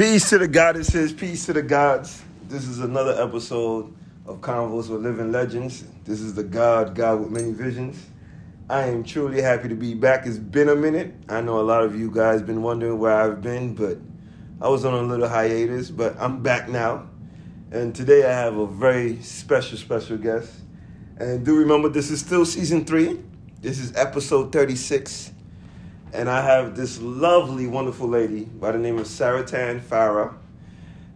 Peace to the goddesses, peace to the gods. This is another episode of Convos with Living Legends. This is the God, God with many visions. I am truly happy to be back. It's been a minute. I know a lot of you guys been wondering where I've been, but I was on a little hiatus, but I'm back now. And today I have a very special, special guest. And do remember, this is still season three. This is episode 36. And I have this lovely, wonderful lady by the name of Saratan Farah.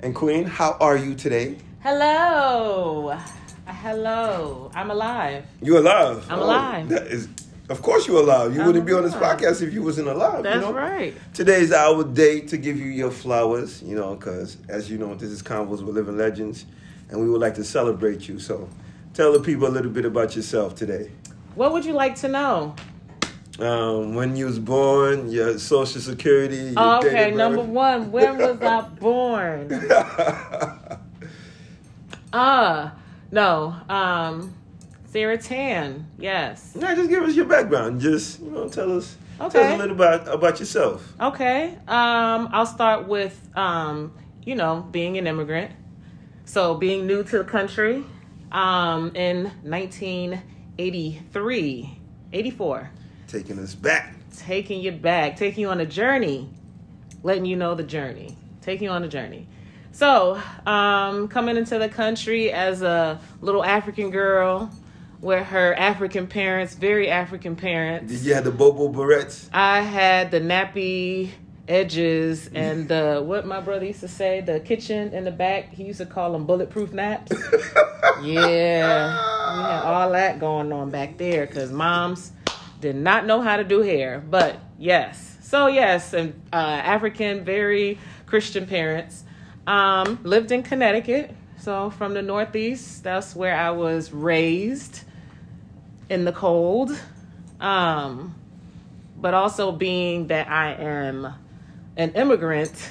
And Queen, how are you today? Hello. Uh, Hello. I'm alive. You alive? I'm alive. That is, of course you're alive. You I'm wouldn't be on this podcast if you wasn't alive. That's you know? right. Today is our day to give you your flowers, you know, because as you know, this is Convos with Living Legends, and we would like to celebrate you. So tell the people a little bit about yourself today. What would you like to know? Um, when you was born, your social security, your Oh, okay, number one. When was I born? Ah, no. Um, Saratan. Yes. Nah, just give us your background. Just you know, tell us, Okay. tell us a little about about yourself. Okay. Um, I'll start with um, you know, being an immigrant. So being new to the country, um, in 1983, 84. Taking us back. taking you back, taking you on a journey, letting you know the journey, taking you on a journey. So, um, coming into the country as a little African girl with her African parents, very African parents. Did you have the Bobo Barrettes? I had the nappy edges and the what my brother used to say, the kitchen in the back. He used to call them bulletproof naps. yeah, we had all that going on back there because moms did not know how to do hair. But yes, so yes, and uh, African, very Christian parents. Um, lived in Connecticut, so from the Northeast. That's where I was raised in the cold. Um, but also being that I am an immigrant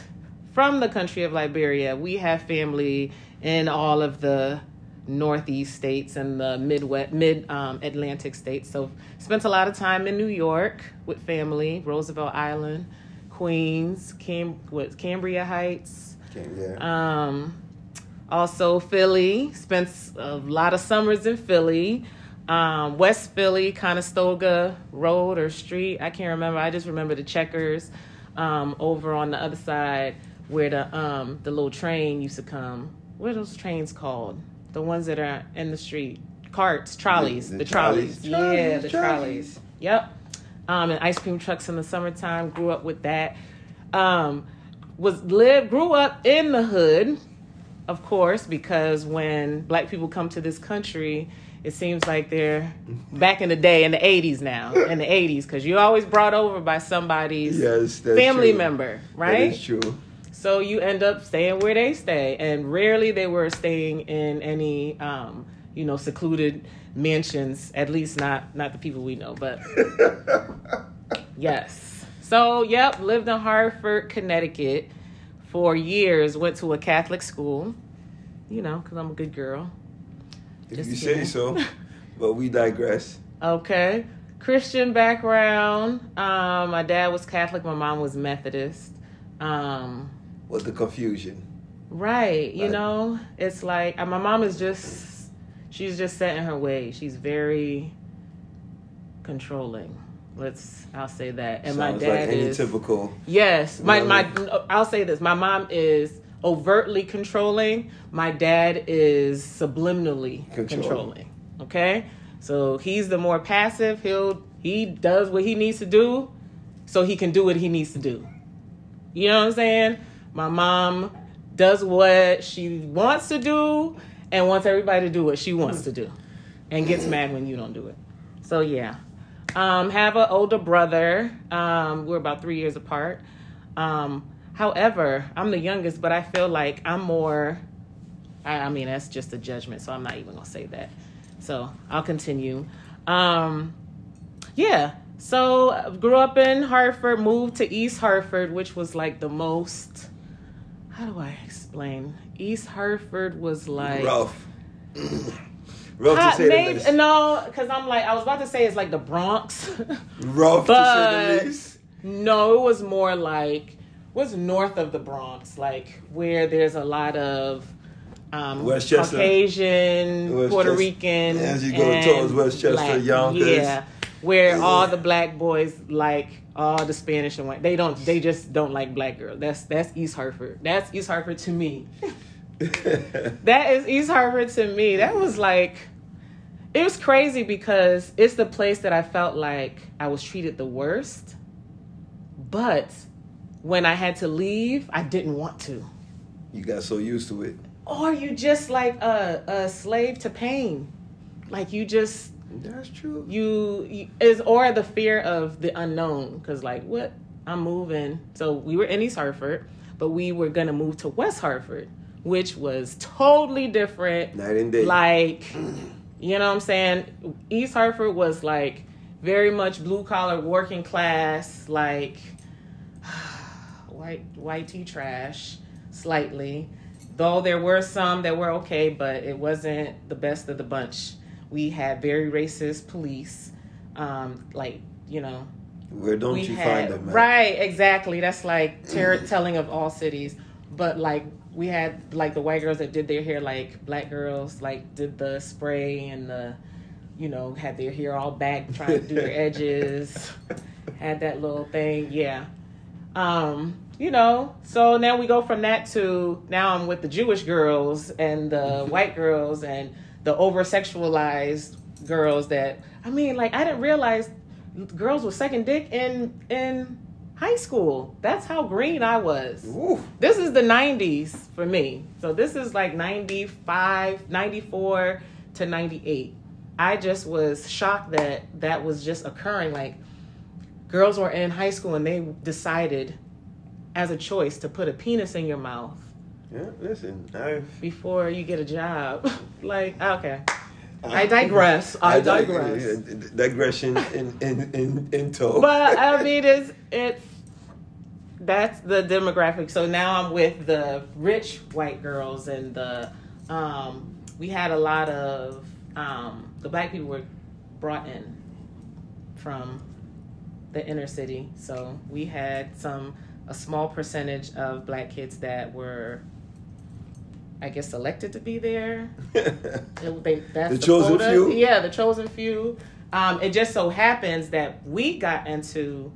from the country of Liberia, we have family in all of the northeast states and the midwest mid um, Atlantic states. So spent a lot of time in New York with family, Roosevelt Island, Queens, Cam- what, Cambria Heights. Yeah. Um, also Philly. Spent a lot of summers in Philly. Um, West Philly, Conestoga Road or Street. I can't remember. I just remember the checkers um, over on the other side where the um, the little train used to come. What are those trains called? The ones that are in the street. Carts, trolleys, The- the, the trolleys. trolleys, Yeah, the trolleys. trolleys. Yep. Um, and ice cream trucks in the summertime. Grew up with that. Um, was live grew up in the hood, of course, because when black people come to this country, it seems like they're back in the day in the '80s now, in the '80s, because you're always brought over by somebody's Yes, family true. member, right? that is true. So you end up staying where they stay, and rarely they were staying in any, um, you know, secluded mansions. At least not not the people we know, but yes. So yep, lived in Hartford, Connecticut for years. Went to a Catholic school, you know, because I'm a good girl. If Just you kidding. say so. but we digress. Okay. Christian background. Um, my dad was Catholic. My mom was Methodist. Um, What's the confusion? Right. You know, it's like my mom is just she's just set in her way. She's very controlling. Let's I'll say that. And my Sounds dad like any is typical. Yes. My my I'll say this. My mom is overtly controlling. My dad is subliminally Controlling. controlling. Okay? So he's the more passive. He'll he does what he needs to do so he can do what he needs to do. You know what I'm saying? My mom does what she wants to do and wants everybody to do what she wants to do and gets mad when you don't do it. So yeah. Um, have an older brother. Um, we're about three years apart. Um, however, I'm the youngest, but I feel like I'm more. I, I mean, that's just a judgment, so I'm not even gonna say that. So I'll continue. Um, yeah. So grew up in Hartford, moved to East Hartford, which was like the most. How do I explain? East Hartford was like Rough. Rough Hot- to say maybe- the least. no, because I'm like I was about to say it's like the Bronx. Rough to say the least. no, it was more like was north of the Bronx, like where there's a lot of um, Westchester. Caucasian, Puerto. Rican, As you go towards Westchester. Yonkers. yeah, where all the black boys like all the Spanish and white. They don't. They just don't like black girls. That's that's East Hartford. That's East Hartford to me. That is East Hartford to me. That was like, it was crazy because it's the place that I felt like I was treated the worst. But when I had to leave, I didn't want to. you got so used to it. Or you just like a, a slave to pain. Like you just That's true. you, you is or the fear of the unknown because like what? I'm moving. So we were in east hartford but we were gonna move to west hartford which was totally different. Night and day. like you know what i'm saying? East hartford was like very much blue collar working class like white white tea trash slightly. Though there were some that were okay but it wasn't the best of the bunch we had very racist police um like you know Where don't you had find them? Man? right exactly that's like terror telling of all cities but like we had like the white girls that did their hair like black girls like did the spray and the you know had their hair all back trying to do their edges had that little thing yeah um you know so now we go from that to now i'm with the jewish girls and the white girls and the over sexualized girls that i mean like i didn't realize girls were sucking dick in in high school. That's how green i was. Ooh. this is the 90s for me. So this is like 95 94 to 98 i just was shocked that that was just occurring. Like girls were in high school and they decided as a choice to put a penis in your mouth Yeah, listen, before you get a job like okay i digress i, dig- digress yeah, digression in in in, in tow. but I mean, it's it's that's the demographic. So now I'm with the rich white girls and the um, we had a lot of um, the black people were brought in from the inner city. So we had some a small percentage of black kids that were. I guess selected to be there. It- they, that's The chosen quota. few? Yeah, the chosen few. Um, it just so happens that we got into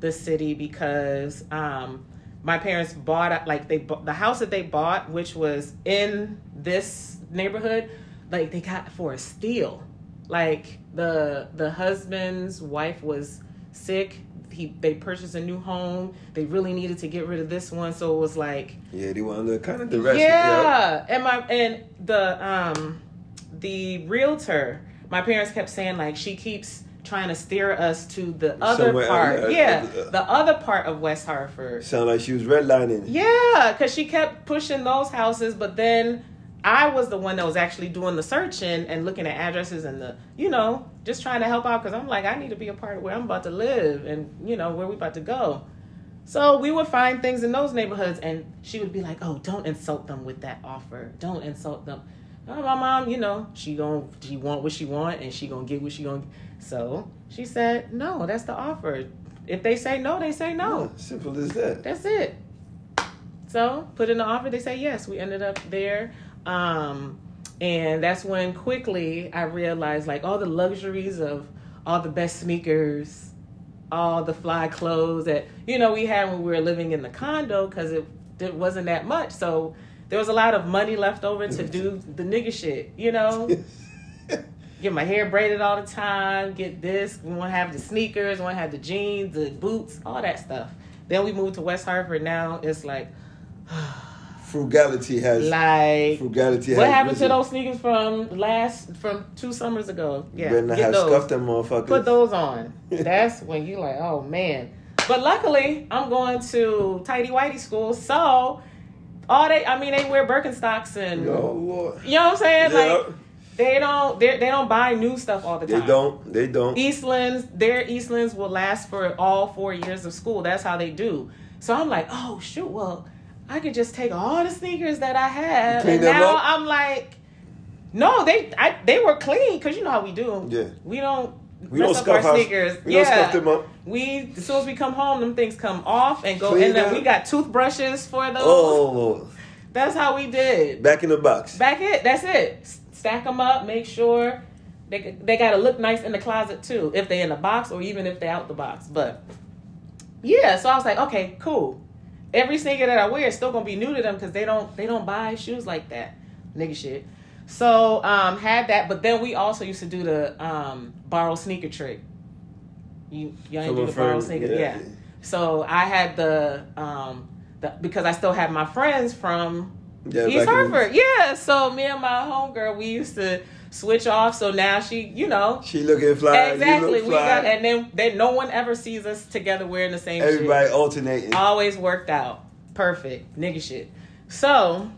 the city because um, my parents bought like they bought the house that they bought, which was in this neighborhood. Like they got for a steal. Like the the husband's wife was sick. He they purchased a new home. They really needed to get rid of this one, so it was like yeah, they want to kind of direct. yeah. and my and the um the realtor, my parents kept saying like she keeps trying to steer us to the other Somewhere, part. uh, yeah, uh, uh, the other part of West Hartford. Sound like she was redlining. Yeah, because she kept pushing those houses, but then I was the one that was actually doing the searching and looking at addresses and the, you know, just trying to help out because I'm like, I need to be a part of where I'm about to live and, you know, where we about to go. So we would find things in those neighborhoods and she would be like, oh, don't insult them with that offer. Don't insult them. Oh, my mom, you know, she gon' she want what she want and she gonna get what she gonna. So she said, no, that's the offer. If they say no, they say no. Yeah, simple as that. That's it. So put in the offer. They say yes. We ended up there, um, and that's when quickly I realized like all the luxuries of all the best sneakers, all the fly clothes that you know we had when we were living in the condo because it, it wasn't that much. So there was a lot of money left over to do the nigga shit. You know, get my hair braided all the time. Get this. We want to have the sneakers. We want to have the jeans, the boots, all that stuff. Then we moved to West Hartford. Now it's like, Frugality has like frugality. what happened to those sneakers from last from two summers ago? Yeah, Better not have those. scuffed them motherfuckers. Put those on. That's when you like, oh man. But luckily, I'm going to tidy whitey school, so all they, I mean, they wear Birkenstocks and Oh Lord. you know what I'm saying? Yeah. Like they don't, they don't buy new stuff all the time. They don't. They don't. Eastlands, their Eastlands will last for all four years of school. That's how they do. So I'm like, oh shoot, well, I could just take all the sneakers that I have, and now up? I'm like, no, they I, they were clean because you know how we do. Yeah. We don't We don't scuff our sneakers. we don't yeah, scuff them up. we as soon as we come home, them things come off and go. Clean and then up. we got toothbrushes for those. Oh, That's how we did. back in the box. Back it. That's it. Stack them up. Make sure they they got to look nice in the closet too. If they in the box or even if they out the box. But yeah, so I was like, okay, cool. Every sneaker that I wear is still gonna be new to them because they don't they don't buy shoes like that, nigga shit. So um had that, but then we also used to do the um borrow sneaker trick. You y'all ain't do the borrow sneaker, yeah. yeah. So I had the um the because I still have my friends from Yeah, East back in the- Hartford. Yeah. So me and my homegirl, we used to switch off. So now she, you know, She looking fly. Exactly. look We fly. got, and then then no one ever sees us together wearing the same Everybody shit. alternating. Always worked out. Perfect. Nigga shit. So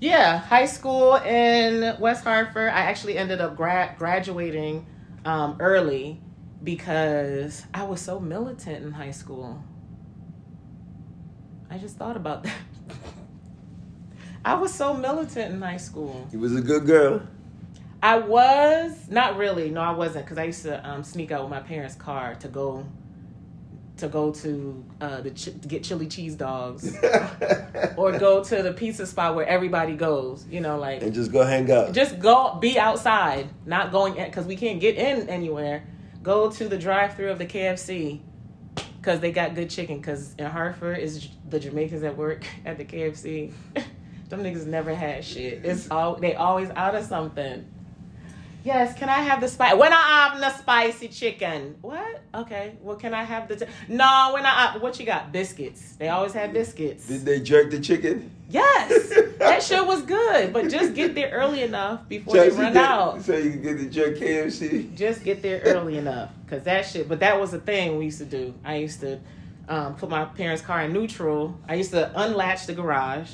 yeah, high school in West Hartford. I actually ended up gra- graduating um, early because I was so militant in high school. I just thought about that. I was so militant in high school. You was a good girl. I was not really. No, I wasn't because I used to um, sneak out with my parents' car to go to go to uh, the ch- to get chili cheese dogs or go to the pizza spot where everybody goes. You know, like and just go hang out. just go be outside, not going because we can't get in anywhere. Go to the drive-through of the KFC because they got good chicken. Because in Hartford is the Jamaicans that work at the KFC. Them niggas never had shit. It's all they always out of something. Yes, can I have the spice? When I have the spicy chicken. What? Okay. Well, can I have the? T- no, when I what you got? Biscuits. They always had biscuits. Did they jerk the chicken? Yes, that shit was good, but just get there early enough before So they run get- out. So you can get the jerk KFC. Just get there early enough, cause that shit. But that was the thing we used to do. I used to um, put my parents' car in neutral. I used to unlatch the garage,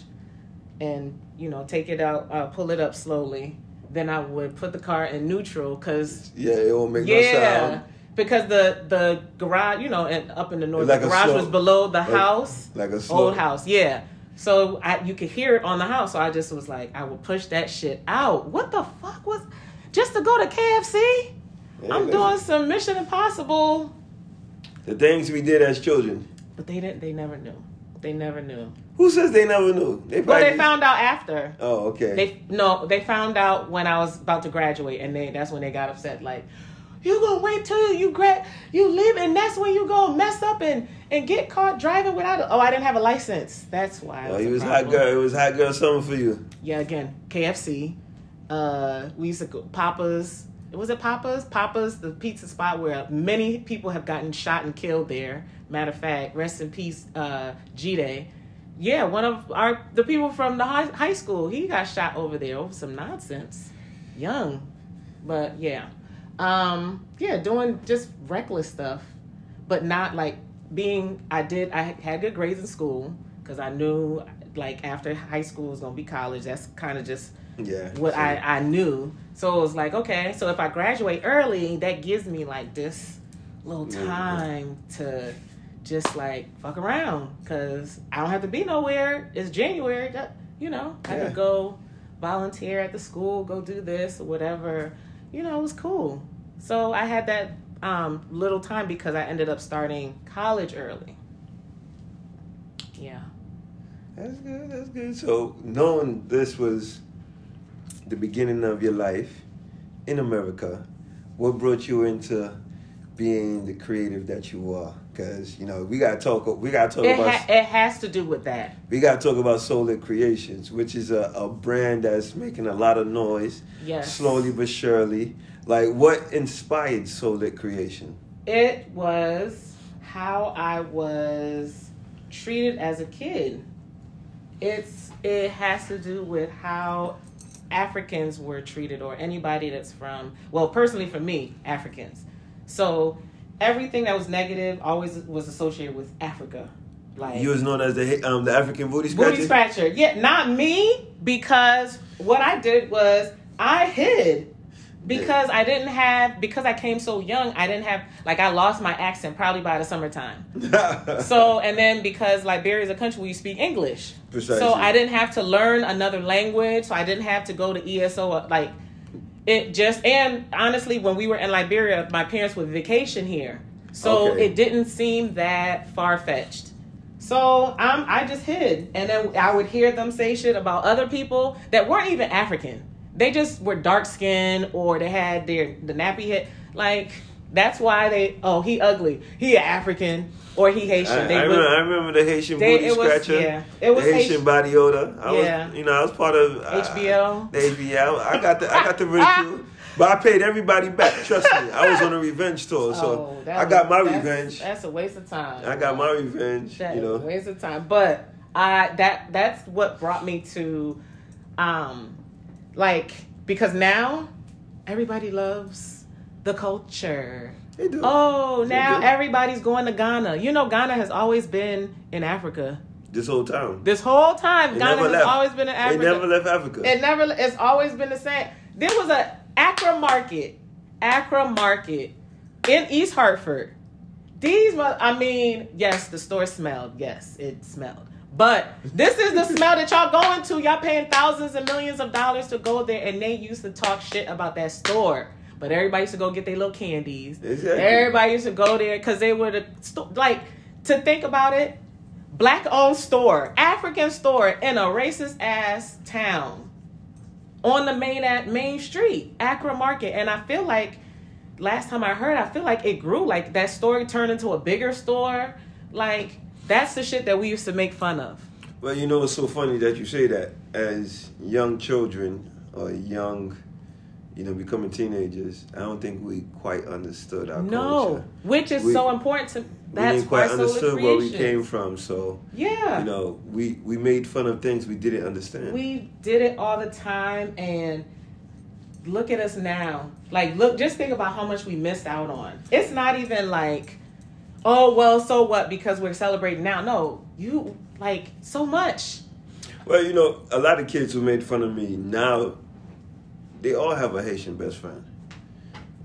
and you know take it out, uh, pull it up slowly. Then I would put the car in neutral, cause Yeah, it won't make no yeah, sound. because the the garage, you know, and up in the north, Like the garage slow- was below the house. Like a slow. old house yeah. So I, you could hear it on the house so i just was like i would push that shit out. What the fuck was just to go to kfc Yeah, i'm doing some mission impossible. The things we did as children. but they didn't they never knew. They never knew Who says they never knew? They well they found out after Oh, okay. they no they found out when i was about to graduate and they that's when they got upset like you gonna wait till you grad you leave and that's when you gonna mess up and and get caught driving without a, oh i didn't have a license that's why it oh, a was hot girl. It was hot girl summer for you. yeah, again, KFC. Uh, we used to go Papa's. Was it Papa's? Papa's, the pizza spot where many people have gotten shot and killed there. Matter of fact, rest in peace, uh, G Day. Yeah, one of our the people from the high, high school, he got shot over there over some nonsense. Young, but yeah, um, yeah, doing just reckless stuff, but not like being. I did. I had good grades in school because I knew like after high school was gonna be college. That's kind of just Yeah. what so- I, I knew. So it was like, okay, so if I graduate early, that gives me like this little Yeah. time to just like fuck around because I don't have to be nowhere. It's January, that- you know. I Yeah. could go volunteer at the school, go do this or whatever. You know, it was cool. So I had that um, little time because I ended up starting college early. Yeah. That's good. That's good. So knowing this was the beginning of your life in America, what brought you into being the creative that you are? Because you know we gotta talk. We gotta talk It, about. ha- it has to do with that. we gotta talk about Solar Creations, which is a, a brand that's making a lot of noise, Yes. slowly but surely. Like, what inspired Solar Creation? It was how I was treated as a kid. It's it has to do with how Africans were treated or anybody that's from well, personally for me, Africans. So everything that was negative always was associated with Africa. Like You was known as the um the African booty scratcher. booty scratcher. Yeah, not me because what I did was I hid because I didn't have because I came so young. I didn't have like I lost my accent probably by the summertime. So and then because Liberia is a country where you speak English, Precisely. so I didn't have to learn another language. So I didn't have to go to ESL. Like it just and honestly, when we were in Liberia, my parents would vacation here, so Okay. it didn't seem that far fetched. So um, I just hid, and then I would hear them say shit about other people that weren't even African. They just were dark skinned or they had their the nappy head. Like that's why they oh he ugly, he a African or he Haitian. I, they I would- remember, I remember the Haitian They- booty it was- scratcher. yeah. It was the Haitian Haitian- body odor. I Yeah. was, you know, I was part of uh, HBL. The. I got the I got the ridicule, but I paid everybody back. Trust me, I was on a revenge tour, so Oh, I got was- my that's- revenge. That's a waste of time. I got my revenge. That you know, waste of time. But I that that's what brought me to um like because now everybody loves the culture. they do. Oh, They now do. everybody's going to Ghana. You know Ghana has always been in Africa. this whole time. This whole time They Ghana has left. always been in Africa. They never left Africa. It never. It's always been the same. There was a Accra Market, Accra Market, in East Hartford. These, I mean, yes, the store smelled. Yes, it smelled. But this is the smell that y'all going to. Y'all paying thousands and millions of dollars to go there, and they used to talk shit about that store. But everybody used to go get their little candies. Exactly. Everybody used to go there because they were the sto- like to think about it. Black owned store, African store in a racist ass town on the main at main street, Accra Market. And I feel like last time I heard, I feel like it grew. Like that store turned into a bigger store. Like that's the shit that we used to make fun of. Well, you know, it's so funny that you say that. As young children or young, you know, becoming teenagers, I don't think we quite understood our no, culture. which is We- so important to. We didn't quite understood where we came from. So, Yeah, you know, we we made fun of things we didn't understand. we did it all the time, and look at us now. Like, look, just think about how much we missed out on. It's not even like, oh well, so what? Because we're celebrating now. No, you like so much. well, you know, a lot of kids who made fun of me now, they all have a Haitian best friend.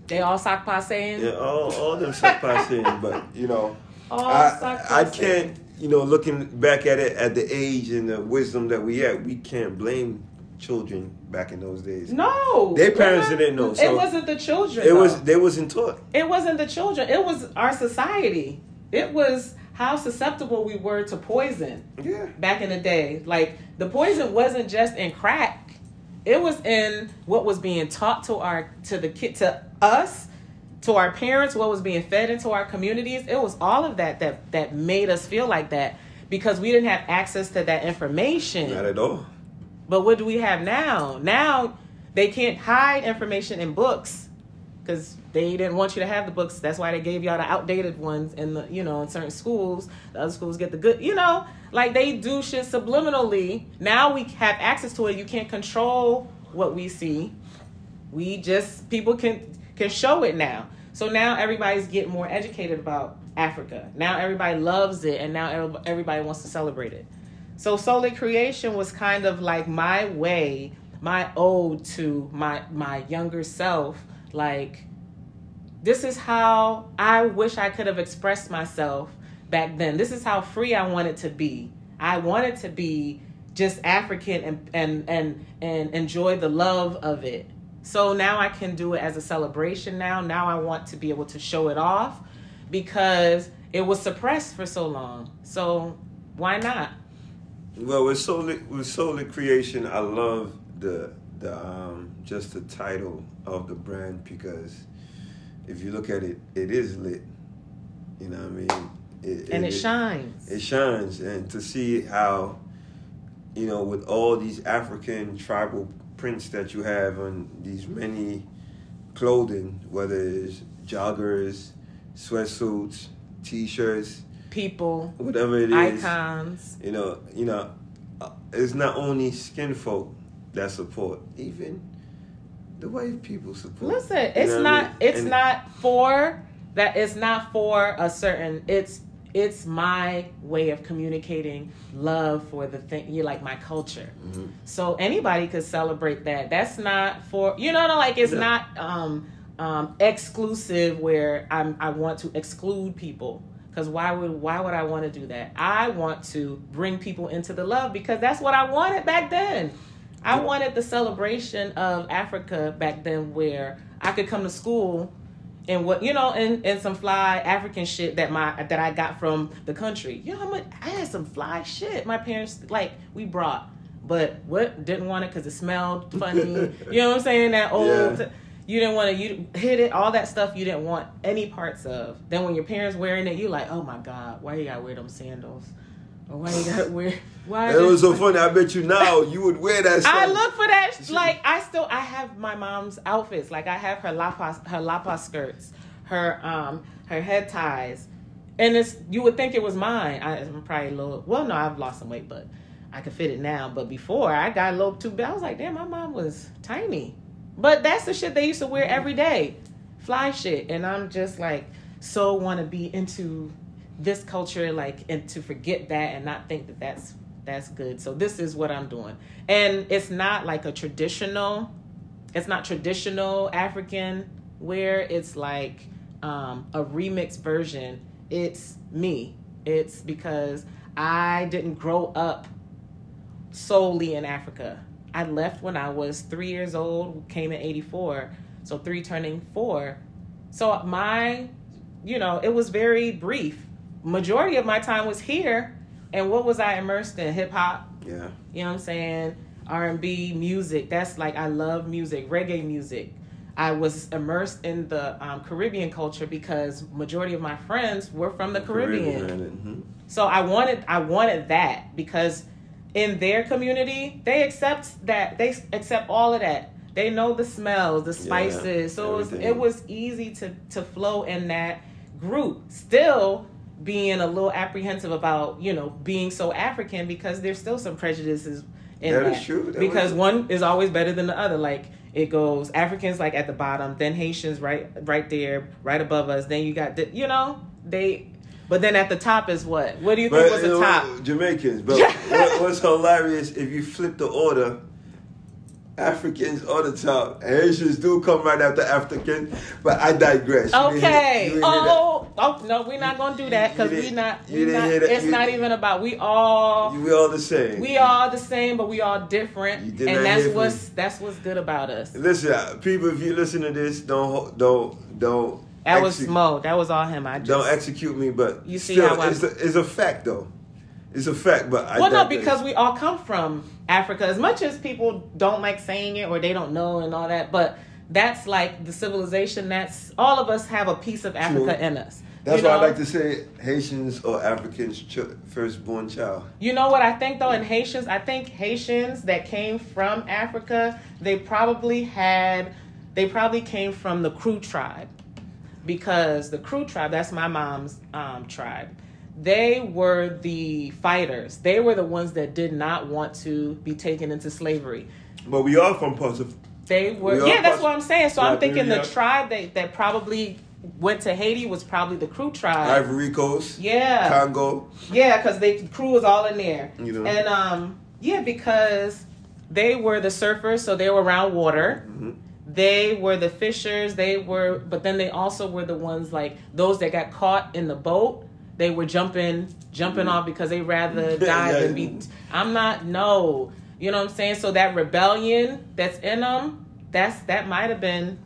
They all sock saying. Yeah, all all them suck passing, but you know, All I I can't, you know, looking back at it at the age and the wisdom that we had, we can't blame children back in those days. No, Their parents not- didn't know, it wasn't the children. It was they wasn't taught. It wasn't the children. It was our society. It was how susceptible we were to poison Yeah. back in the day. Like the poison wasn't just in crack. It was in what was being taught to our to the kid to us, to our parents, what was being fed into our communities. It was all of that that that made us feel like that because we didn't have access to that information. Not at all. But what do we have now? Now they can't hide information in books because they didn't want you to have the books. That's why they gave y'all the outdated ones in the you know in certain schools. The other schools get the good. You know, like they do shit subliminally. Now we have access to it. You can't control what we see. We just people can can show it now. So now everybody's getting more educated about Africa. Now everybody loves it, and now everybody wants to celebrate it. So Solar Creation was kind of like my way, my ode to my my younger self. Like this is how I wish I could have expressed myself back then. This is how free I wanted to be. I wanted to be just African and and and and enjoy the love of it. So now I can do it as a celebration now. Now I want to be able to show it off because it was suppressed for so long. So why not? Well, with solar with solar creation, I love the the um just the title of the brand because if you look at it, it is lit. You know what I mean? It, And it shines. It shines, and to see how, you know, with all these African tribal prints that you have on these many clothing, whether it's joggers, sweatsuits, t-shirts, People, whatever it is, icons. you know, you know, uh, it's not only skin folk that support, even the white people support. Listen, You it's know what I not mean? it's And- not for that it's not for a certain it's it's my way of communicating love for the thing you like my culture. Mhm. So anybody could celebrate that. That's not for you know like it's Yeah. not um um exclusive where I'm I want to exclude people. Cause why would why would I want to do that? I want to bring people into the love because that's what I wanted back then. I wanted the celebration of Africa back then, where I could come to school and what you know, and, and some fly African shit that my that I got from the country. You know how much I had some fly shit. My parents like we brought, but what didn't want it because it smelled funny. you know what I'm saying? That old. Yeah. You didn't want to you hit it all that stuff you didn't want any parts of. Then when your parents wearing it, you like, oh my god, why you gotta wear them sandals? Or why you gotta wear? Why? It was so funny. I bet you now you would wear that. I look for that. Like I still, I have my mom's outfits. Like I have her lapas, her lapa skirts, her um, her head ties, and it's you would think it was mine. I, I'm probably a little. Well, no, I've lost some weight, but I can fit it now. But before, I got a little too big. I was like, damn, my mom was tiny. But that's the shit they used to wear every day, fly shit, and I'm just like so want to be into this culture, like, and to forget that and not think that that's that's good. So this is what I'm doing, and it's not like a traditional. It's not traditional African where It's like um, a remix version. It's me. It's because I didn't grow up solely in Africa. I left when I was three years old, came in 84, so three turning four. So my, you know, it was very brief. Majority of my time was here. And what was I immersed in? Hip hop, Yeah. you know what I'm saying? R&B music. That's like I love music, reggae music. I was immersed in the um, Caribbean culture because majority of my friends were from the Caribbean. Mhm. So I wanted I wanted that because in their community they accept that they accept all of that. They know the smells, the spices. so it was, it was easy to to flow in that group. Still being a little apprehensive about you know being so African because there's still some prejudices in That that. is true. That because was- one is always better than the other. Like it goes Africans like at the bottom, then Haitians right right there, right above us. Then you got the you know they. But then at the top is what? What do you think But was the know, top? Jamaicans. But what, what's hilarious if you flip the order, Africans on the top, Haitians do come right after African. But I digress. You Okay. hear. Oh, oh no, we're not gonna do that because we're not. you We not it's You- not even about. We all. We all the same. We all the same, but we all different, You did and that's what's me. that's what's good about us. Listen, uh, people, if you listen to this, don't don't don't. That was execute- Mo. That was all him. I just. Don't execute me, but You see still, how I- it's, a, it's a fact though. It's a fact, but I well, no, because we all come from Africa. As much as people don't like saying it or they don't know and all that, but that's like the civilization. That's all of us have a piece of Africa True. in us. That's you why I like to say Haitians or Africans' ch- firstborn child. You know what I think though in Haitians, I think Haitians that came from Africa, they probably had they probably came from the Kru tribe. Because the Kru tribe, that's my mom's um, tribe. They were the fighters. They were the ones that did not want to be taken into slavery. But we are from parts of They were We Yeah, that's what I'm saying. So I'm thinking the tribe that, that probably went to Haiti was probably the Kru tribe. Ivory Coast, yeah. Congo. Yeah, because the Kru was all in there. You know. And um, yeah, because they were the surfers, so they were around water. Mhm. They were the fishers. They were, but then they also were the ones like those that got caught in the boat. They were jumping, jumping off because they rather die yeah. than be. I'm not. No, you know what I'm saying. So that rebellion that's in them, that's that might have been.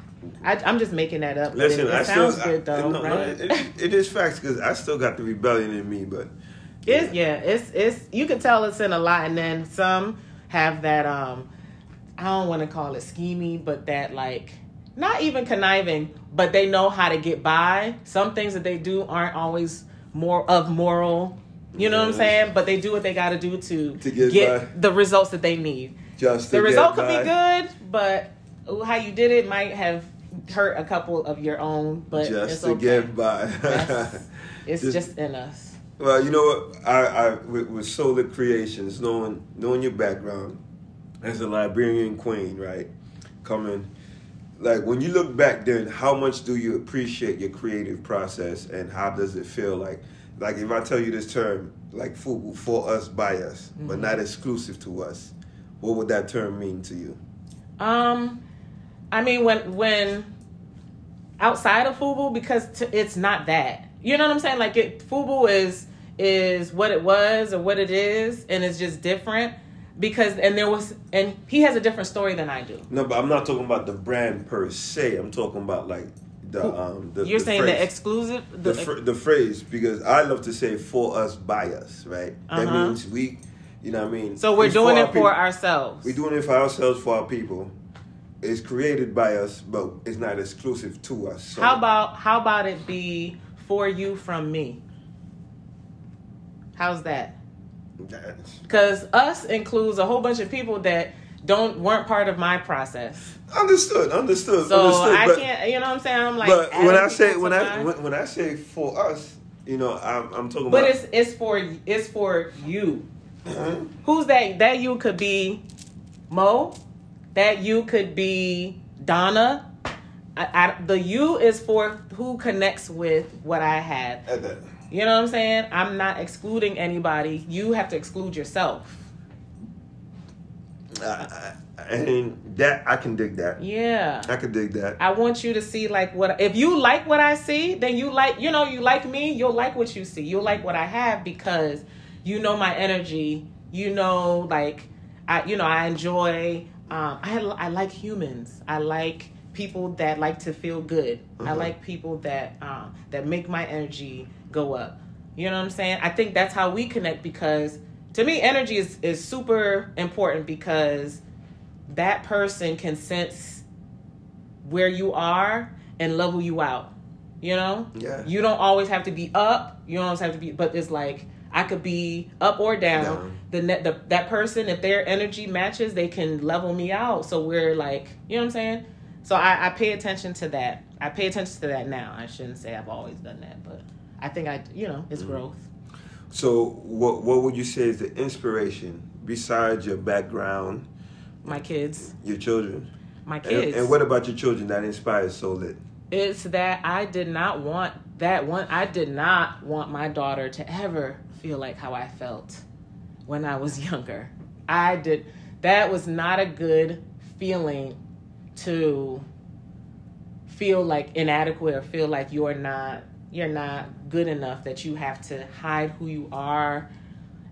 I, I'm just making that up. Listen, it, it I sounds still, good though, no, no, right? it, it is facts because I still got the rebellion in me, but It's yeah, it's it's you can tell it's in a lot, and then some have that um I don't want to call it scheming, but that like not even conniving, but they know how to get by. Some things that they do aren't always more of moral. You know what I'm saying? But they do what they got to do to, To get by. the results that they need. just The result get could be good, but how you did it might have hurt a couple of your own. But just it's to okay. get by. That's- It's Just- just in us. Well, you know what? I, I with, with Solid Creations, knowing knowing your background as a Liberian queen, right? Coming, like when you look back, then how much do you appreciate your creative process, and how does it feel like? Like if I tell you this term, like football for us by us, but Mm-hmm. not exclusive to us, what would that term mean to you? Um, I mean, when when outside of Fubu, because t- it's not that. You know what I'm saying? Like it, Fubu is is what it was or what it is, and it's just different. Because and there was and he has a different story than I do. No, but I'm not talking about the brand per se. I'm talking about like the um. The, You're the saying phrase. the exclusive. the, fr- the phrase because I love to say for us by us, right? That Uh-huh. means we, you know, what I mean. so we're we doing our it for ourselves. We're doing it for ourselves, for our people. It's created by us, but it's not exclusive to us. So How about how about it be for you from me? How's that? Because us includes a whole bunch of people that don't weren't part of my process. Understood, understood, So understood. I but, can't, you know what I'm saying? I'm like, but when I say when I when, when I say for us, you know, I'm, I'm talking but about. it's it's for it's for you. Uh-huh. Who's that? That you could be Mo. That you could be Donna. I, I, the you is for who connects with what I have. You know what I'm saying? I'm not excluding anybody. You have to exclude yourself. I, I, and that I can dig that. Yeah. I can dig that. I want you to see like what if you like what I see, then you like you know you like me, you'll like what you see. You'll like what I have because you know my energy. You know like I you know I enjoy um I I like humans. I like people that like to feel good. I Mhm. like people that um that make my energy go up. You know what I'm saying? I think that's how we connect because to me energy is is super important because that person can sense where you are and level you out. You know? Yeah. You don't always have to be up. You don't always have to be but it's like I could be up or down. Down. The, net, the that person, if their energy matches, they can level me out. So we're like, you know what I'm saying? So I, I pay attention to that. I pay attention to that now. I shouldn't say I've always done that, but I think I, you know, it's Mm-hmm. growth. So, what what would you say is the inspiration besides your background, My kids, your children, my and, kids. and what about your children that inspires so lit? it's that I did not want that one. I did not want my daughter to ever feel like how I felt when I was younger. I did. That was not a good feeling to feel like inadequate or feel like you're not you're not good enough that you have to hide who you are.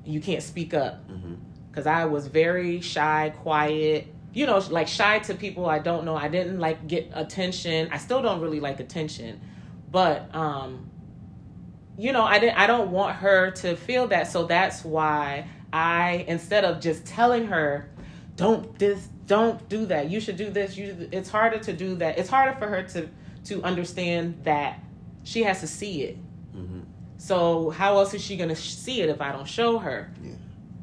You can't speak up Mm-hmm. because I was very shy, quiet. You know, like shy to people I don't know. I didn't like get attention. I still don't really like attention, but um, you know, I didn't. I don't want her to feel that. So that's why I, instead of just telling her, "Don't this, don't do that. You should do this." You, it's harder to do that. It's harder for her to to understand that she has to see it. Mm-hmm. So how else is she gonna see it if I don't show her? Yeah.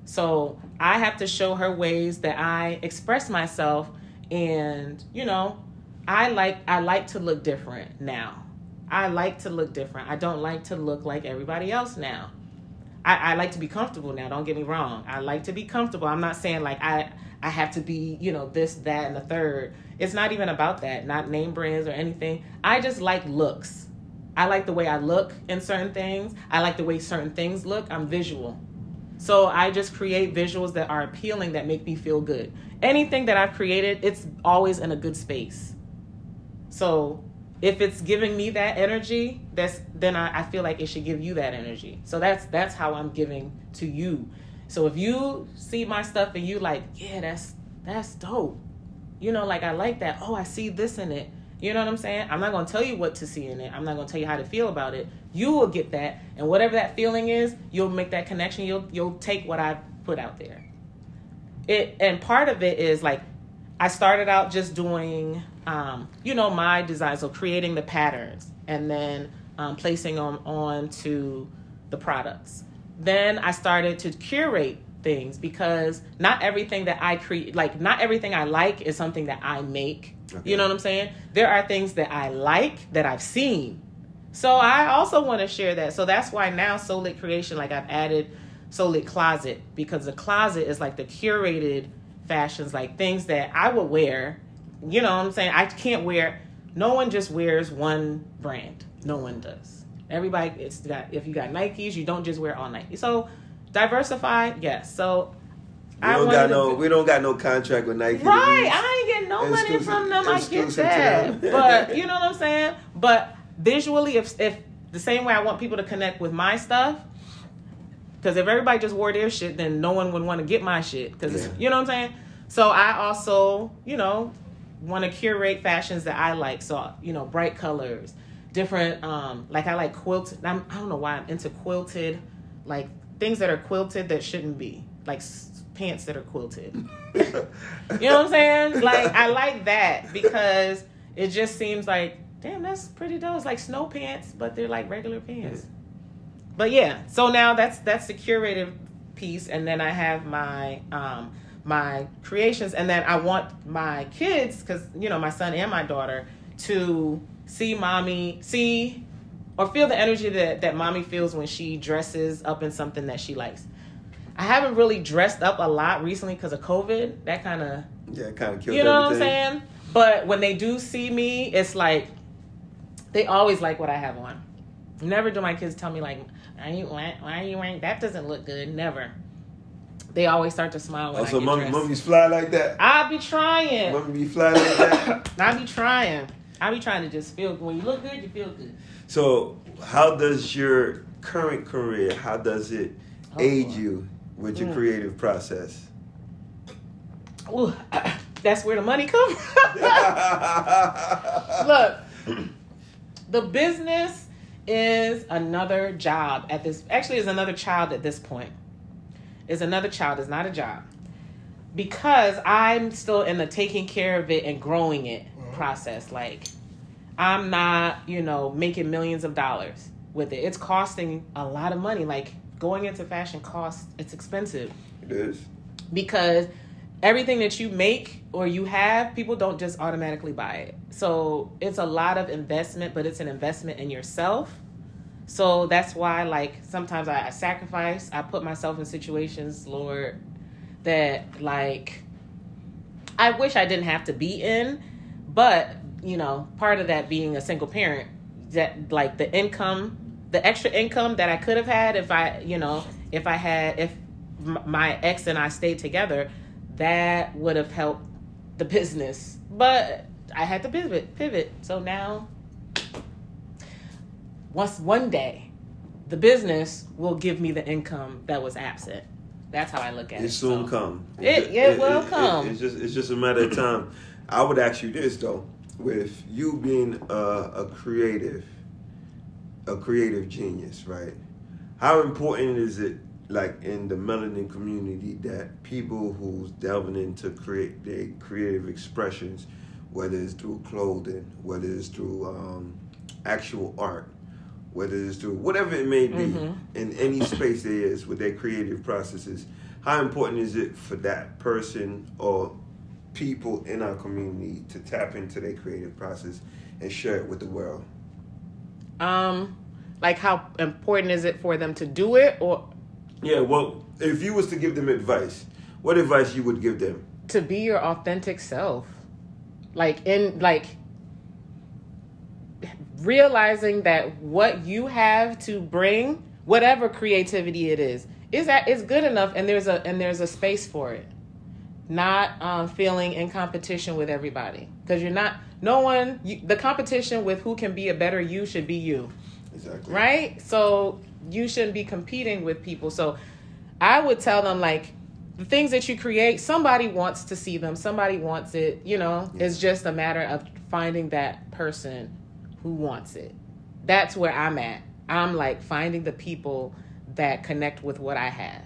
So I have to show her ways that I express myself, and you know, I like I like to look different now. I like to look different. I don't like to look like everybody else now. I, I like to be comfortable now. Don't get me wrong. I like to be comfortable. I'm not saying like I I have to be you know this that and the third. It's not even about that. Not name brands or anything. I just like looks. I like the way I look in certain things. I like the way certain things look. I'm visual. So I just create visuals that are appealing that make me feel good. Anything that I've created, it's always in a good space. So if it's giving me that energy, that's then I, I feel like it should give you that energy. So that's that's how I'm giving to you. So if you see my stuff and you like, yeah, that's that's dope. You know, like I like that. Oh, I see this in it. You know what I'm saying? I'm not gonna tell you what to see in it. I'm not gonna tell you how to feel about it. You will get that, and whatever that feeling is, you'll make that connection. You'll you'll take what I put out there. It and part of it is like I started out just doing, um, you know, my design, so creating the patterns and then um, placing them on to the products. Then I started to curate things because not everything that I create, like not everything I like is something that I make. You know what I'm saying? There are things that I like that I've seen. So I also want to share that. So that's why now Solit Creation, like I've added Solit Closet because the closet is like the curated fashions, like things that I would wear. You know what I'm saying? I can't wear. No one just wears one brand. No one does. Everybody, it's got. If you got Nikes, you don't just wear all Nike. So diversify, yes. So We don't got no. be- We don't got no contract with Nike. Right. I ain't getting no money from them. I get that, but you know what I'm saying. But visually, if if the same way I want people to connect with my stuff, Because if everybody just wore their shit, then no one would want to get my shit. Because Yeah. you know what I'm saying. So I also, you know, want to curate fashions that I like. So you know, bright colors, different. Um, like I like quilted. I'm, I don't know why I'm into quilted, like things that are quilted that shouldn't be, like pants that are quilted. You know what I'm saying? Like I like that because it just seems like, damn, that's pretty dope. It's like snow pants, but they're like regular pants. But yeah, so now that's that's the curated piece, and then I have my um my creations, and then I want my kids, because you know my son and my daughter, to see mommy see or feel the energy that that mommy feels when she dresses up in something that she likes. I haven't really dressed up a lot recently because of COVID. That kind of Yeah, kind of killed you know everything. what I'm saying? But when they do see me, it's like they always like what I have on. Never do my kids tell me like, "Are you why why are you wearing that? Doesn't look good." Never. They always start to smile when Oh, I so get dressed. mommy's fly like that. I be trying. Mommy be fly like that. I be trying. I be trying to just feel. Good. When you look good, you feel good. So, how does your current career? How does it Oh, aid you with your Mm. creative process? Ooh, that's where the money comes from. Look, the business is another job at this. Actually, is another child at this point. Is another child. Is not a job because I'm still in the taking care of it and growing it process. Like I'm not, you know, making millions of dollars with it. It's costing a lot of money. Like going into fashion costs. It's expensive it is. because everything that you make or you have, people don't just automatically buy it. So it's a lot of investment, but it's an investment in yourself. So that's why, like, sometimes I, I sacrifice. I put myself in situations, Lord, that like I wish I didn't have to be in, but you know, part of that being a single parent, that like the income, the extra income that I could have had if I, you know, if I had if my ex and I stayed together, that would have helped the business. But I had to pivot, pivot. So now, once one day, the business will give me the income that was absent. That's how I look at it. It soon So- come. It- it will come. it's just it's just a matter of time. I would ask you this though, with you being a, a creative, a creative genius, right? How important is it, like in the melanin community, that people who's delving into create their creative expressions, whether it's through clothing, whether it's through um, actual art, whether it's through whatever it may be, Mhm. in any space there is with their creative processes, how important is it for that person or people in our community to tap into their creative process and share it with the world? Um, like how important is it for them to do it or Yeah, well, if you was to give them advice, what advice you would give them? to be your authentic self? Like in like realizing that what you have to bring, whatever creativity it is, is that is good enough and there's a and there's a space for it. Not um, feeling in competition with everybody because you're not. No one. You, the competition with who can be a better you should be you. Exactly. right? So you shouldn't be competing with people. So I would tell them like the things that you create, somebody wants to see them, somebody wants it, you know. It's just a matter of finding that person who wants it. That's where I'm at. I'm like finding the people that connect with what I have.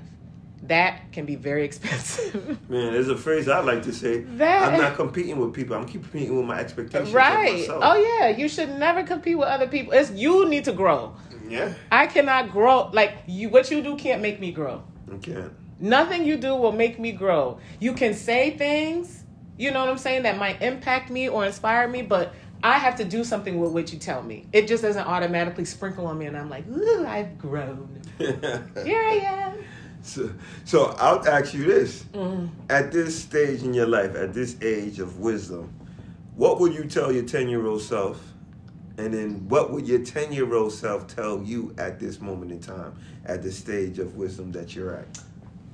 That can be very expensive. Man, there's a phrase I like to say. That- I'm not competing with people. I'm competing with my expectations right. Oh yeah, you should never compete with other people. It's you need to grow. Yeah. I cannot grow like you what you do can't make me grow. Okay. Nothing you do will make me grow. You can say things, you know what I'm saying, that might impact me or inspire me, but I have to do something with what you tell me. It just doesn't automatically sprinkle on me and I'm like, ooh, I've grown. Here I am. So, so I'll ask you this: Mm. At this stage in your life, at this age of wisdom, what would you tell your ten-year-old self, and then what would your ten-year-old self tell you at this moment in time, at the stage of wisdom that you're at?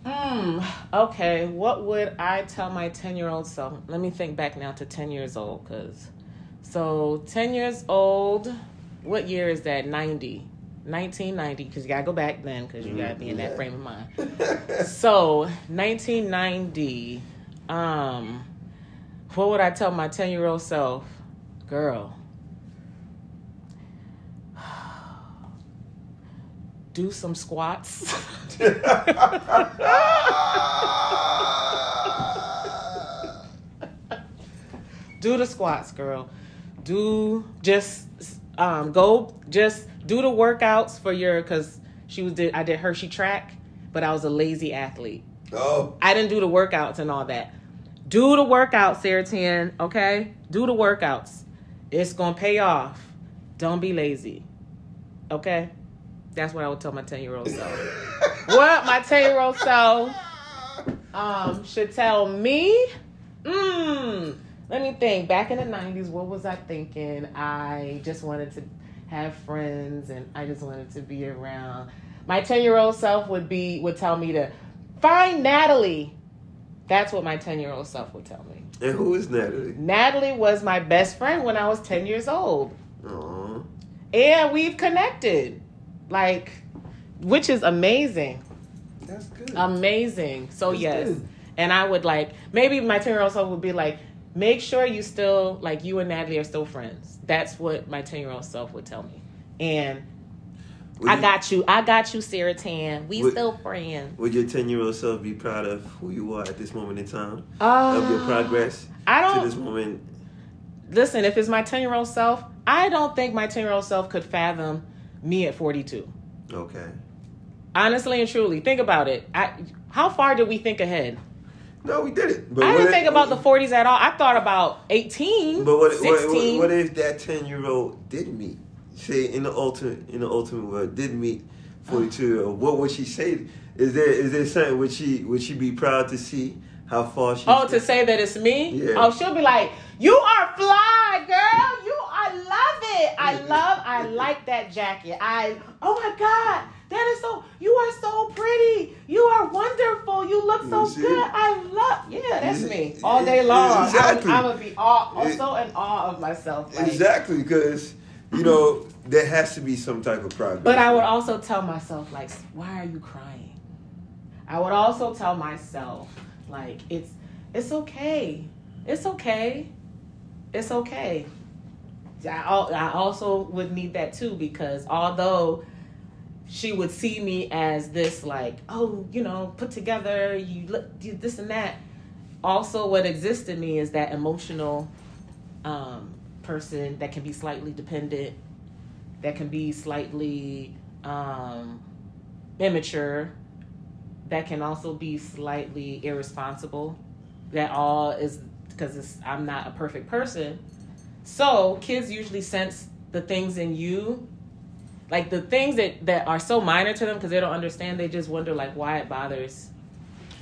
Hmm. Okay. What would I tell my 10 year old self? Let me think back now to 10 years old. Because, so 10 years old, what year is that? 90. 1990, because you gotta go back then, because you gotta be in that Yeah. frame of mind. So 1990, um, what would I tell my 10 year old self? Girl, do some squats. do the squats, girl. Do just um, go just do the workouts for your because she was did I did Hershey track, but I was a lazy athlete. oh, I didn't do the workouts and all that. Do the workouts, Saratan, okay? Do the workouts. It's gonna pay off. Don't be lazy. Okay? That's what I would tell my 10 year old self. what my 10 year old self um should tell me? Mmm. Let me think. Back in the 90s, what was I thinking? I just wanted to have friends and I just wanted to be around. My 10 year old self would be would tell me to find Natalie. That's what my 10 year old self would tell me. and who is Natalie? Natalie was my best friend when I was 10 years old. Aw. And we've connected. Like, which is amazing. That's good. Amazing. So, That's yes. good. And I would like, maybe my 10 year old self would be like, make sure you still, like, you and Natalie are still friends. That's what my 10 year old self would tell me. And Would I you- got you. I got you, Saratan. We Would- still friends. Would your ten year old self be proud of who you are at this moment in time? Uh, of your progress I don't To this moment? listen, if it's my 10 year old self, I don't think my 10 year old self could fathom me at 42. Okay. Honestly and truly, think about it. I, how far did we think ahead? No, we did it. But I didn't if- think about the 40s at all. I thought about 18, But what, what, 16. what, what if that ten year old did meet? Say in the ultimate in the ultimate world did meet forty two year old. What would she say? Is there is there something would she would she be proud to see how far she? oh, to say that it's me? Yeah. Oh, she'll be like, you are fly, girl. You, I love it. I love, I like that jacket. I, oh my God. That is so, you are so pretty. You are wonderful. You look so You good. I love, yeah, that's Yeah, me all day long. exactly. I'm, I'm gonna be all, Yeah. also in awe of myself. Like, exactly because you know there has to be some type of progress. But I would also tell myself, like, why are you crying? I would also tell myself, like, it's it's okay. It's okay. It's okay. I, I also would need that too because although she would see me as this like oh you know put together you look you this and that. Also what exists in me is that emotional um, person that can be slightly dependent that can be slightly um, immature that can also be slightly irresponsible. That all is because i'm not a perfect person. So kids usually sense the things in you like the things that that are so minor to them because they don't understand they just wonder like why it bothers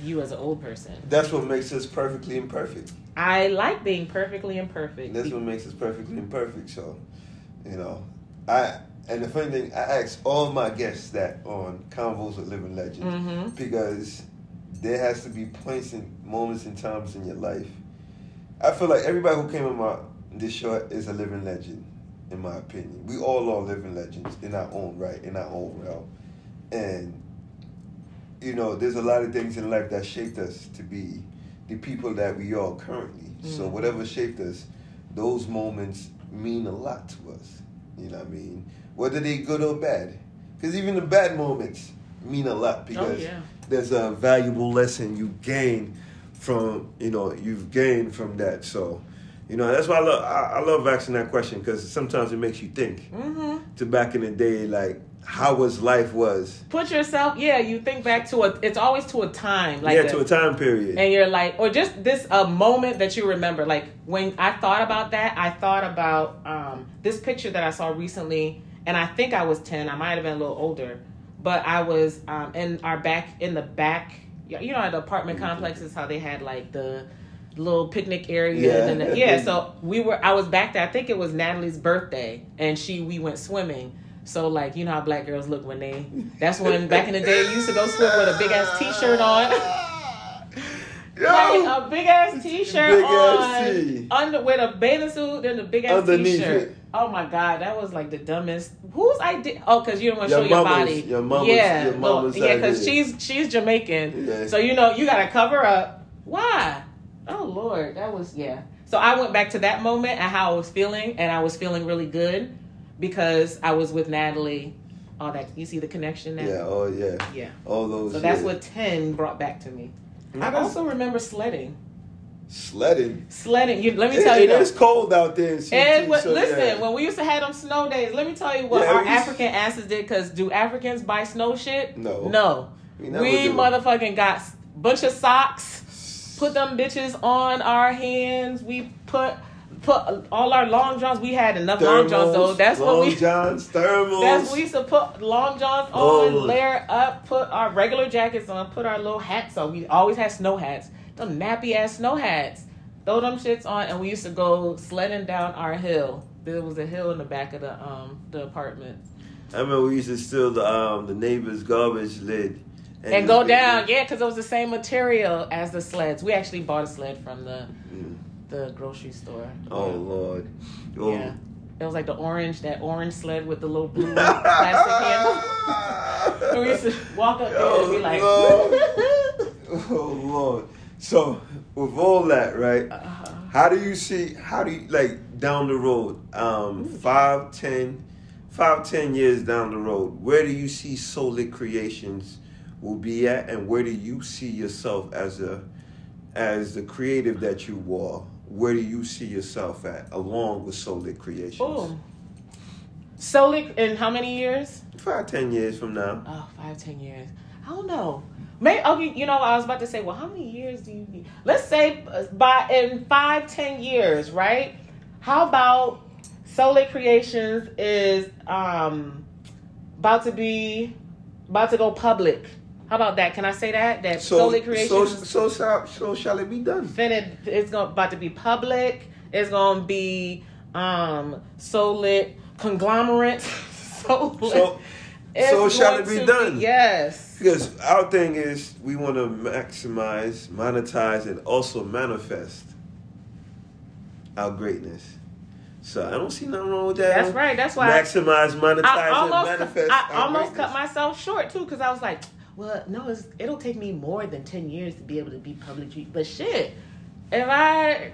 you as an old person that's what makes us perfectly imperfect. i like being perfectly imperfect That's what makes us perfectly imperfect. So, you know, I and the funny thing, I ask all my guests that on Convos with Living Legends hmm because there has to be points and moments and times in your life. I feel like everybody who came on my this show is a living legend, in my opinion. We all are living legends in our own right, in our own realm, and you know, there's a lot of things in life that shaped us to be the people that we are currently. So Mm. whatever shaped us, those moments mean a lot to us. You know what I mean? Whether they good or bad, because even the bad moments mean a lot oh because yeah there's a valuable lesson you gain from you know you've gained from that. So, you know that's why I love I, I love asking that question because sometimes it makes you think hmm to back in the day, like how was life was. Put yourself yeah you think back to a it's always to a time like yeah a- to a time period. and you're like or just this a moment that you remember like when i thought about that i thought about um, this picture that i saw recently and i think i was 10 i might have been a little older but i was um, in our back in the back you know at the apartment complexes how they had like the little picnic area Yeah. and the, yeah so we were i was back there i think it was natalie's birthday and she we went swimming so like you know how black girls look when they that's when back in the day you used to go swim with a big ass t-shirt on Yo, like a big ass t-shirt Big on, under with a bathing suit and a big ass Underneath t-shirt it. Oh my god, that was like the dumbest. Whose idea? Oh, because you don't want to show your mama's- body. your mama's- yeah, your well, yeah, because she's she's Jamaican. Yeah. So you know you gotta cover up. Why? Oh Lord, that was yeah. So I went back to that moment and how I was feeling, and I was feeling really good because I was with Natalie. All that you see the connection now. Yeah, oh yeah. Yeah. All those. So that's yeah. what ten brought back to me. How I also remember sledding. sledding. Sledding. You, let me It- tell you. it though. cold out there. CT, And what, so, listen, yeah. when we used to have them snow days, let me tell you what Yeah, our we used- African asses did. Because do Africans buy snow shit? No. No. We We, motherfucking got s- bunch of socks. Put them bitches on our hands. We put put all our long johns. We had enough long johns though. That's long what we. johns, thermals. That's what we used to put long johns on, Oh. layer up, put our regular jackets on, put our little hats on. We always had snow hats. Them nappy ass snow hats. Throw them shits on, and we used to go sledding down our hill. There was a hill in the back of the um the apartment, I remember we used to steal the um the neighbor's garbage lid and, go down. Yeah, because it was the same material as the sleds. We actually bought a sled from the Mm. the grocery store. Oh lord. Oh. Yeah. It was like the orange, that orange sled with the little blue plastic handle. And we used to walk up there and be like, Oh lord. So with all that, right? uh, How do you see? How do you like down the road? Um, five, ten, five, ten years down the road. Where do you see SewLit Creations will be at, and where do you see yourself as a as the creative that you are? Where do you see yourself at, along with SewLit Creations? boom. Solely in how many years? Five, ten years from now. Oh, five, ten years. I don't know. Maybe okay. You know, I was about to say, well, how many years do you need? Let's say uh, by in five, ten years, right? How about SewLit Creations is um about to be about to go public? How about that? Can I say that? That So, creation? so, so, shall, so shall it be done? finna it's going about to be public. It's gonna be um SewLit conglomerate. So, It's so shall it be to done? yes. Because our thing is we want to maximize, monetize, and also manifest our greatness. So I don't see nothing wrong with that. That's right. That's why Maximize, monetize, I and almost manifest. I almost greatness. cut myself short too because I was like, well, no, it's, it'll take me more than ten years to be able to be publicly. But shit, if I,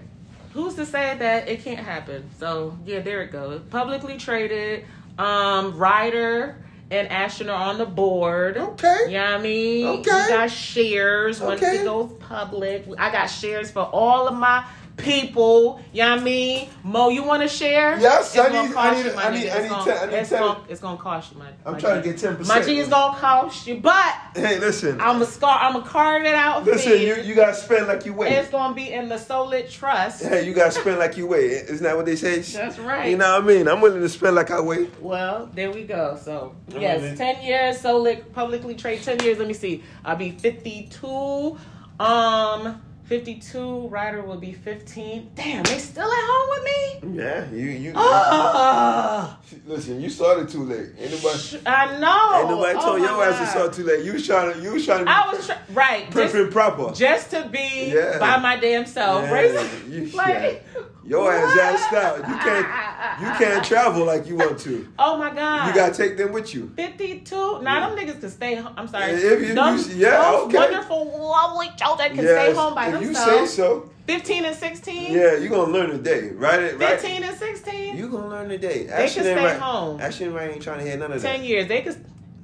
who's to say that it can't happen? So yeah, there it goes. Publicly traded, um, Ryder and Ashton are on the board. Okay. You know what I mean? Okay. We got shares once Okay. it goes public. I got shares for all of my people. You know what I mean? Mo, you want to share? Yes, It's I need- cost I need- you, my I need- nigga. I It's need gonna- ten- I need it's ten. gonna- It's gonna cost you, money. I'm trying G. to get 10%. My G is gonna cost you, but Hey, listen. I'm a scar. I'm gonna carve it out. for listen, you, you got to spend like you weigh. It's gonna be in the SewLit Trust. Hey, you got to spend like you weigh. Isn't that what they say? That's right. You know what I mean? I'm willing to spend like I weigh. Well, there we go. So I'm yes, ready. ten years. SewLit publicly traded, Ten years. Let me see. I'll be fifty-two. Um, fifty-two. Ryder will be fifteen. Damn, they still at home with me. Yeah, you you. Ah, Listen, you started too late. Anybody? I know. Ain't nobody Oh told my your ass to start too late. You was trying to. You was trying to. Be I was try- right. Just, proper. just to be Yeah. by my damn self. Yeah, Raising- you- like, Your ass what? assed out. You can't. You can't travel like you want to. Oh my god. You gotta take them with you. 52. Now them niggas can stay home. I'm sorry. If you- Them- you- yeah, those okay. wonderful, lovely children can Yes, stay home by if you themselves. say so. 15 and 16. Yeah, you're gonna learn today, right? Right. 15 and 16. You're gonna learn today. They can stay home. Ashley and Ray ain't trying to hear none of 10 that. years. They could.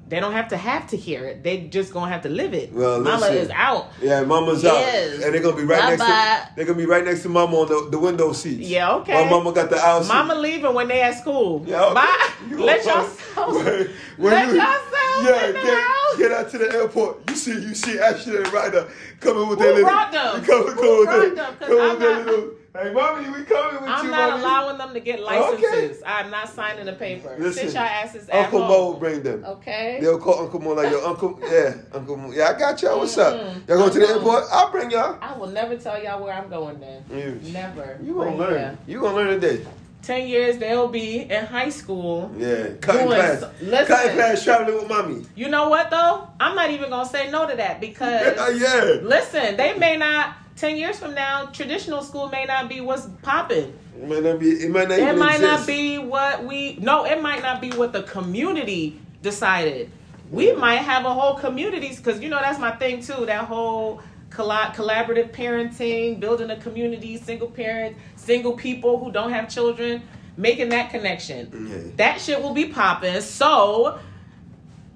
They don't have to have to hear it. They just gonna have to live it. Well, Mama listen. is out. Yeah, Mama's Yes. out, and they're gonna be right next Bye-bye. to. They're gonna be right next to Mama on the, the window seats. Yeah, okay. My Mama got the aisle seat. Mama leaving when they at school. Yeah, okay. Bye. You Let yourself. When- when let you- yourself Yeah, in the get, house. get out to the airport. You see, you see Ashley and Ryder coming with Who their little. brought them? Coming, Who coming with brought their, them? coming with their little. Hey, mommy, we coming with I'm you, not mommy. allowing them to get licenses. I'm not signing the paper. Listen, Sit your asses at Uncle home. Mo will bring them. Okay. They'll call Uncle Mo like your uncle. Yeah, Uncle Mo. Yeah, I got y'all. What's up? Mm-mm. Y'all going to the airport? I'll bring y'all. I will never tell y'all where I'm going then. You, Never. you gonna learn. yeah. You gonna learn today. Ten years they'll be in high school. Yeah, cutting Doing class. listen. Cutting class traveling with mommy. You know what though? I'm not even gonna say no to that because Yeah, yeah. listen, they may not ten years from now, traditional school may not be what's popping. It might not be. It might not. It might exist. not be what we no, it might not be what the community decided. We might have a whole communities because you know that's my thing too. That whole colla- collaborative parenting, building a community, single parents, single people who don't have children, making that connection. Yeah. That shit will be popping. So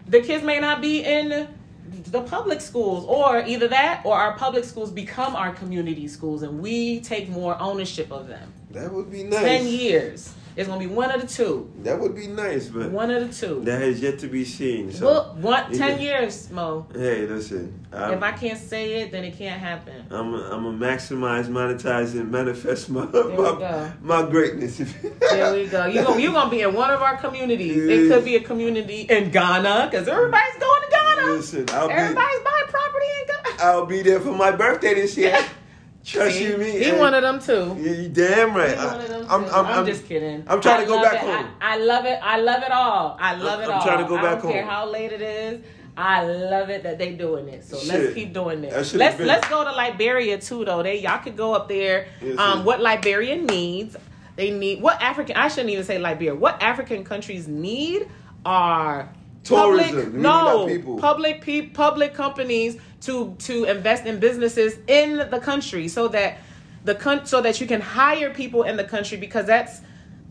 the kids may not be in the public schools or either that or our public schools become our community schools and we take more ownership of them. That would be nice. 10 years. It's gonna be one of the two. That would be nice, but One of the two. that has yet to be seen. So, well, one, 10 Yeah. years, Mo. hey, listen. I'm, If I can't say it, then it can't happen. I'm a, I'm a maximize, monetize, and manifest my my, my greatness. There we go. You're gonna, you gonna be in one of our communities. It could be a community in Ghana, because everybody's going to Ghana. Listen, I'll be Everybody's buying property in Ghana. I'll be there for my birthday this year. Trust See? you me. He and- one of them too. Yeah, you damn right. He one of them I'm, too. I'm, I'm, I'm, just kidding. I'm trying I to go back it. home. I, I love it. I love it all. I love it all. I'm trying to go I back don't care how late it is. I love it that they doing it. So let's keep doing That it. Let's been- let's go to Liberia too though. They y'all could go up there. Yes, um, sir. what Liberia needs, they need what African. I shouldn't even say Liberia. What African countries need are Tourism. Public, no, people. public pe- public companies to to invest in businesses in the country so that the con- so that you can hire people in the country because that's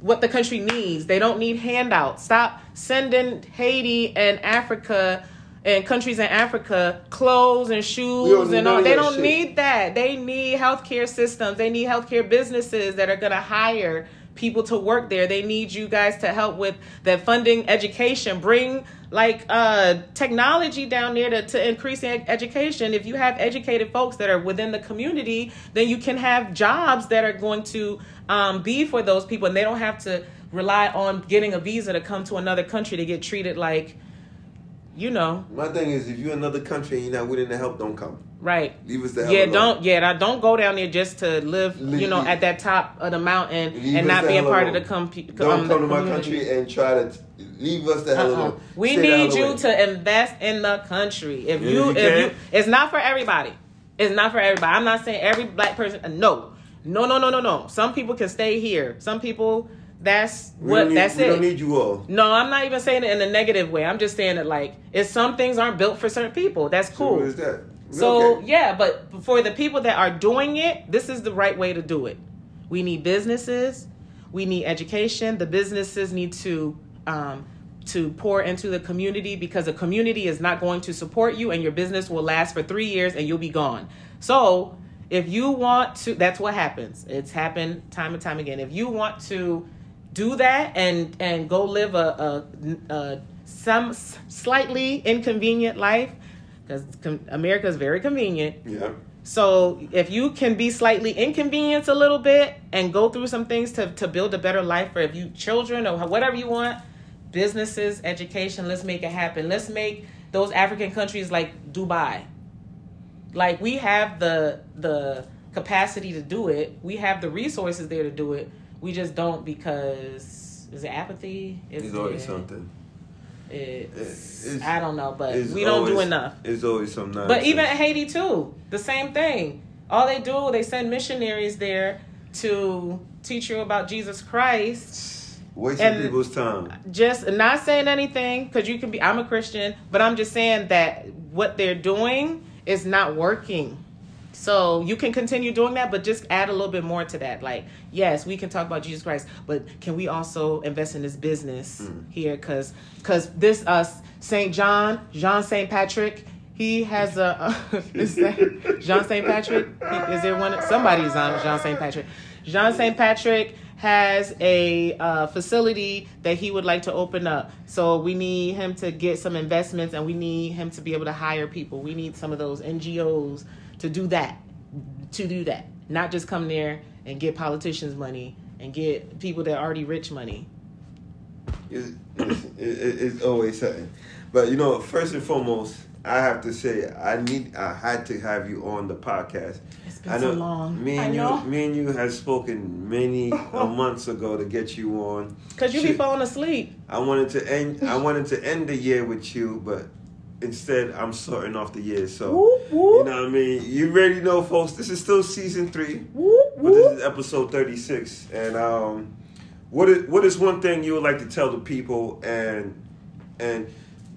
what the country needs. They don't need handouts. Stop sending Haiti and Africa and countries in Africa clothes and shoes and all. They don't shit. need that. They need healthcare systems. They need healthcare businesses that are going to hire people to work there. They need you guys to help with that funding education. Bring like uh technology down there to, to increase education. If you have educated folks that are within the community, then you can have jobs that are going to um, be for those people and they don't have to rely on getting a visa to come to another country to get treated like you know, My thing is, if you're another country and you're not willing to help, don't come. Right. Leave us the hell Yeah, alone. don't yeah, don't go down there just to live, you know, Leave- at that top of the mountain Leave and not the be a hell part of the alone. Don't um, come to my community. country and try to leave us the hell Uh-uh. alone. We Stay need you away. to invest in the country. If Yeah, you, if you you, it's not for everybody. It's not for everybody. I'm not saying every black person. No, no, no, no, no, no. Some people can stay here. Some people, that's what. need, that's we it. don't need you all. no, I'm not even saying it in a negative way. I'm just saying that like, if some things aren't built for certain people, that's So cool. what is that? So okay. yeah, but for the people that are doing it, this is the right way to do it. We need businesses, we need education. The businesses need to um, to pour into the community because the community is not going to support you, and your business will last for three years and you'll be gone. So if you want to, that's what happens. It's happened time and time again. If you want to do that and and go live a, a, a some slightly inconvenient life because com- America is very convenient. Yeah. So if you can be slightly inconvenienced a little bit and go through some things to, to build a better life for if you children or whatever you want, businesses, education, let's make it happen. Let's make those African countries like Dubai. Like we have the the capacity to do it. We have the resources there to do it. We just don't because is it apathy? Is There's always it- something. It's, It's- I don't know, but we don't do enough. It's always some nonsense. But even Haiti too, the same thing. All they do, they send missionaries there to teach you about Jesus Christ. wasting and- people's time. Just not saying anything because you can be. I'm a Christian, but I'm just saying that what they're doing is not working. So you can continue doing that, but just add a little bit more to that. Like, yes, we can talk about Jesus Christ, but can we also invest in this business here? Because because this uh Saint John John Saint Patrick. He has a is that Jean Saint Patrick. Is there one? Somebody's on Jean Saint Patrick. Jean Saint Patrick has a uh, facility that he would like to open up. So we need him to get some investments, and we need him to be able to hire people. We need some of those NGOs to do that, to do that, not just come there and get politicians money and get people that are already rich money. It's, it's, it's always oh, something. But you know, first and foremost, I have to say I need I had to have you on the podcast. It's been I know so long. me I and know. you me and you had spoken many uh, months ago to get you on. Cause you be falling asleep. I wanted to end I wanted to end the year with you, but instead I'm starting off the year. So Whoop, whoop. you know what I mean? You already know folks, this is still season three. Whoop, But this is episode 36. And um, what is what is one thing you would like to tell the people and and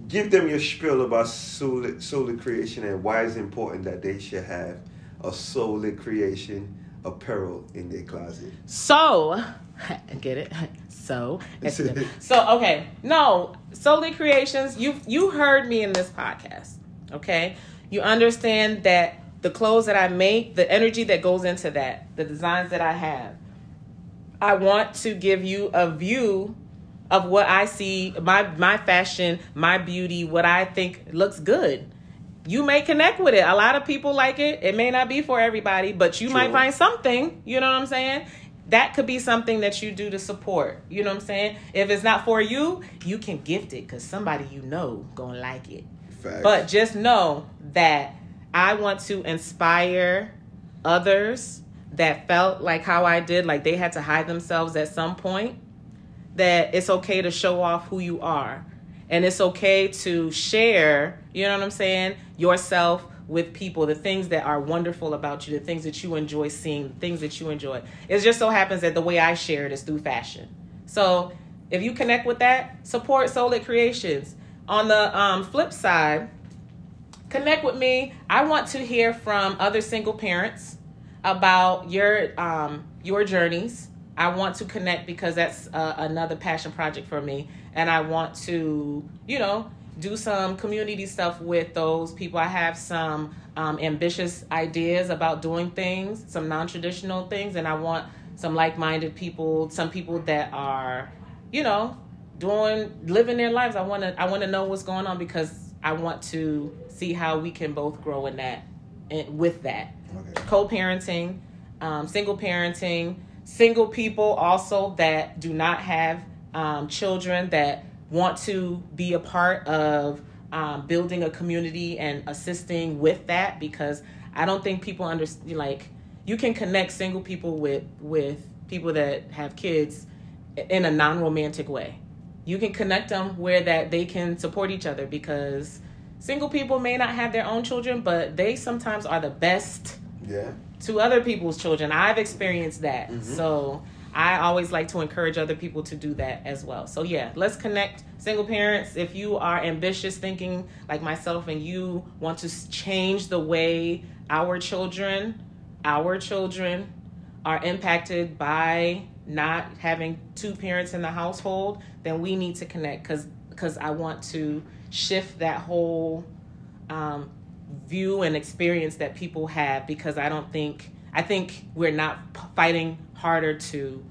give them your spiel about soul SewLit creation and why it's important that they should have a SewLit creation apparel in their closet. So, get it? So, so okay. No, SewLit Creations. You you heard me in this podcast. Okay, you understand that the clothes that I make, the energy that goes into that, the designs that I have. I want to give you a view of what I see, my my fashion, my beauty, what I think looks good. You may connect with it. A lot of people like it. It may not be for everybody, but you True. might find something. You know what I'm saying? That could be something that you do to support. You know what I'm saying? If it's not for you, you can gift it because somebody you know gonna like it. Facts. But just know that I want to inspire others that felt like how I did, like they had to hide themselves at some point, that it's okay to show off who you are. And it's okay to share, you know what I'm saying, yourself with people, the things that are wonderful about you, the things that you enjoy seeing, the things that you enjoy. It just so happens that the way I share it is through fashion. So if you connect with that, support SewLit Creations. On the um, flip side, connect with me. I want to hear from other single parents about your um, your journeys. I want to connect because that's uh, another passion project for me, and I want to, you know, do some community stuff with those people. I have some um, ambitious ideas about doing things, some non traditional things, and I want some like minded people, some people that are, you know, doing living their lives. I want to I want to know what's going on because I want to see how we can both grow in that and with that. Okay. Co-parenting, um, single parenting, single people also that do not have um, children that want to be a part of um, building a community and assisting with that because I don't think people understand like you can connect single people with with people that have kids in a non-romantic way. You can connect them where that they can support each other because single people may not have their own children, but they sometimes are the best yeah. to other people's children. I've experienced that. Mm-hmm. So I always like to encourage other people to do that as well. So yeah, let's connect single parents. If you are ambitious thinking like myself and you want to change the way our children, our children are impacted by not having two parents in the household, then we need to connect because because I want to shift that whole um, view and experience that people have because I don't think I think we're not fighting harder to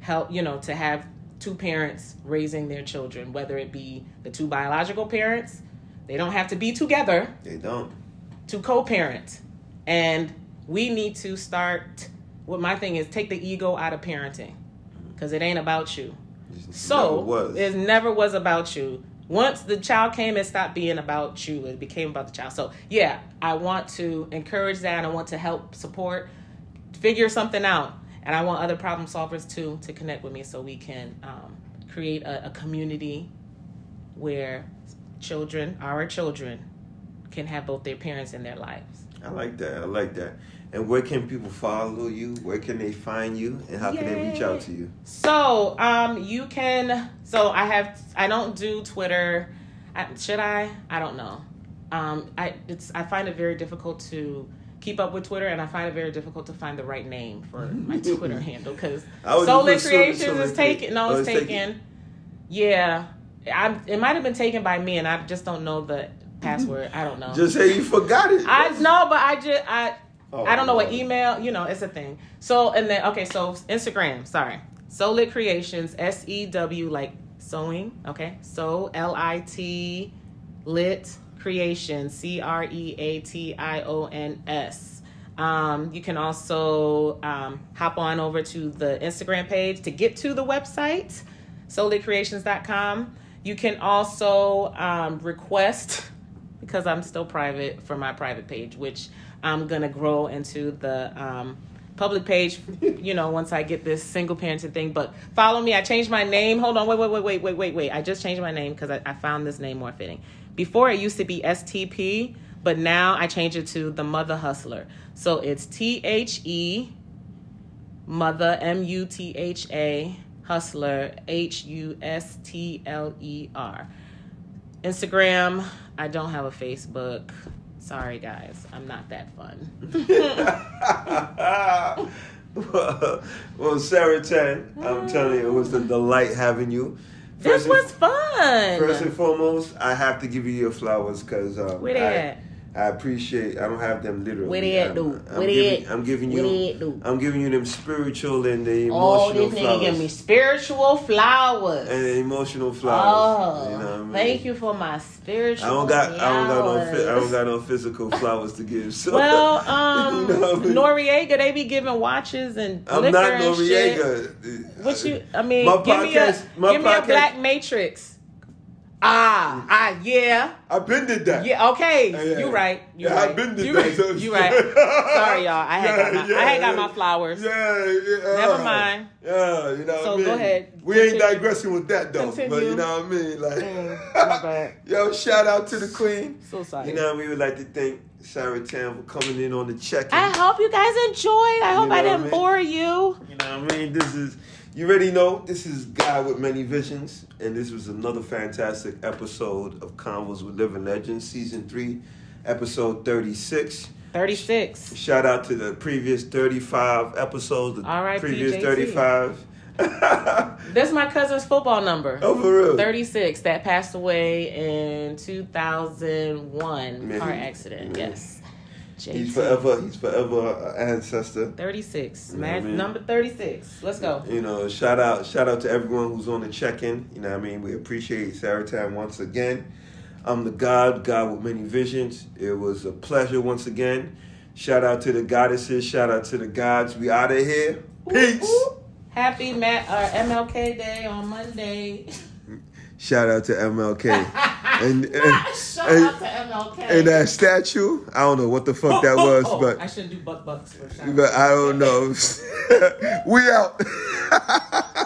help you know to have two parents raising their children whether it be the two biological parents they don't have to be together they don't to co-parent and we need to start what my thing is take the ego out of parenting because it ain't about you. It so never it never was about you. Once the child came, it stopped being about you. It became about the child. So yeah, I want to encourage that. I want to help support, figure something out, and I want other problem solvers too to connect with me so we can um, create a, a community where children, our children, can have both their parents in their lives. I like that. I like that. And where can people follow you? Where can they find you? And how Yay. can they reach out to you? So, um, you can. So I have. I don't do Twitter. I, should I? I don't know. Um, I it's. I find it very difficult to keep up with Twitter, and I find it very difficult to find the right name for my Twitter handle because SewLit Creations is taken. No, it's, oh, taken. taken. Yeah, I. It might have been taken by me, and I just don't know the password. I don't know. Just say you forgot it. I know, but I just I Oh, I don't know what email, you know, it's a thing. So and then okay, so Instagram, sorry. SewLit Creations, S E W like sewing, okay? So L I T lit creation, C R E A T I O N S. Um, you can also um, hop on over to the Instagram page to get to the website, sewlitcreations.com. You can also um, request, because I'm still private, for my private page, which I'm gonna grow into the um, public page, you know, once I get this single parenting thing. But follow me. I changed my name. Hold on. Wait, wait, wait, wait, wait, wait, wait. I just changed my name because I, I found this name more fitting. Before it used to be STP, but now I changed it to the Mother Hustler. So it's T H E Mother M U T H A Hustler H U S T L E R. Instagram, I don't have a Facebook. Sorry guys, I'm not that fun. well, well, Saratan, I'm telling you, it was a delight having you. This and- was fun. First and foremost, I have to give you your flowers because um, Where they I, at? I appreciate. I don't have them literally. Where they at, I'm, dude? I'm Where they giving, at? I'm giving you. they at, dude? I'm giving you them spiritual and the emotional Oh, this nigga flowers. give me spiritual flowers. and the emotional flowers. Oh, you know what I mean? thank you for my spiritual. I don't got. I don't got no. I don't got no physical flowers to give. So, Well, um, you know what I mean? Noriega, they be giving watches and I'm liquor not and shit. Noriega. What you? I mean, My give me a podcast- give me a black matrix. Ah, ah, yeah, I've been did that. yeah. Okay, Yeah, yeah. you right. You Yeah, right. I've been did you that. right. so- You right. Sorry, y'all. I had got my, Yeah, I had got yeah. my flowers. Yeah, yeah. Never mind. Yeah, you know So what I mean? go ahead. We ain't digressing with that though. But you know what I mean? Like Mm. Yo, shout out to the queen. So sorry. You know, we would like to thank Saratan for coming in on the check-in. I hope you guys enjoyed. I hope know I didn't mean? bore you. You know what I mean? This is you already know this is God with many visions, and this was another fantastic episode of Convos with Living Legends, season three, episode thirty-six. Thirty six. Shout out to the previous thirty-five episodes, the R.I.P. previous JT. thirty-five. That's my cousin's football number. oh, for real? 36 that passed away in 2001 Man, car accident. man. Yes. He's forever. He's forever an ancestor. 36. You know Man, I mean? number 36. Let's go. You know, shout out, shout out to everyone who's on the check-in. You know, what I mean, we appreciate Saratan once again. I'm the God, God with many visions. It was a pleasure once again. Shout out to the goddesses. Shout out to the gods. We out of here. Peace. Ooh, ooh. Happy Ma- uh, MLK Day on Monday. Shout out to MLK. and and, Shout and, out to MLK. and that statue. I don't know what the fuck that was, Oh, oh, oh. but I shouldn't do butt bucks for but I don't know. we out.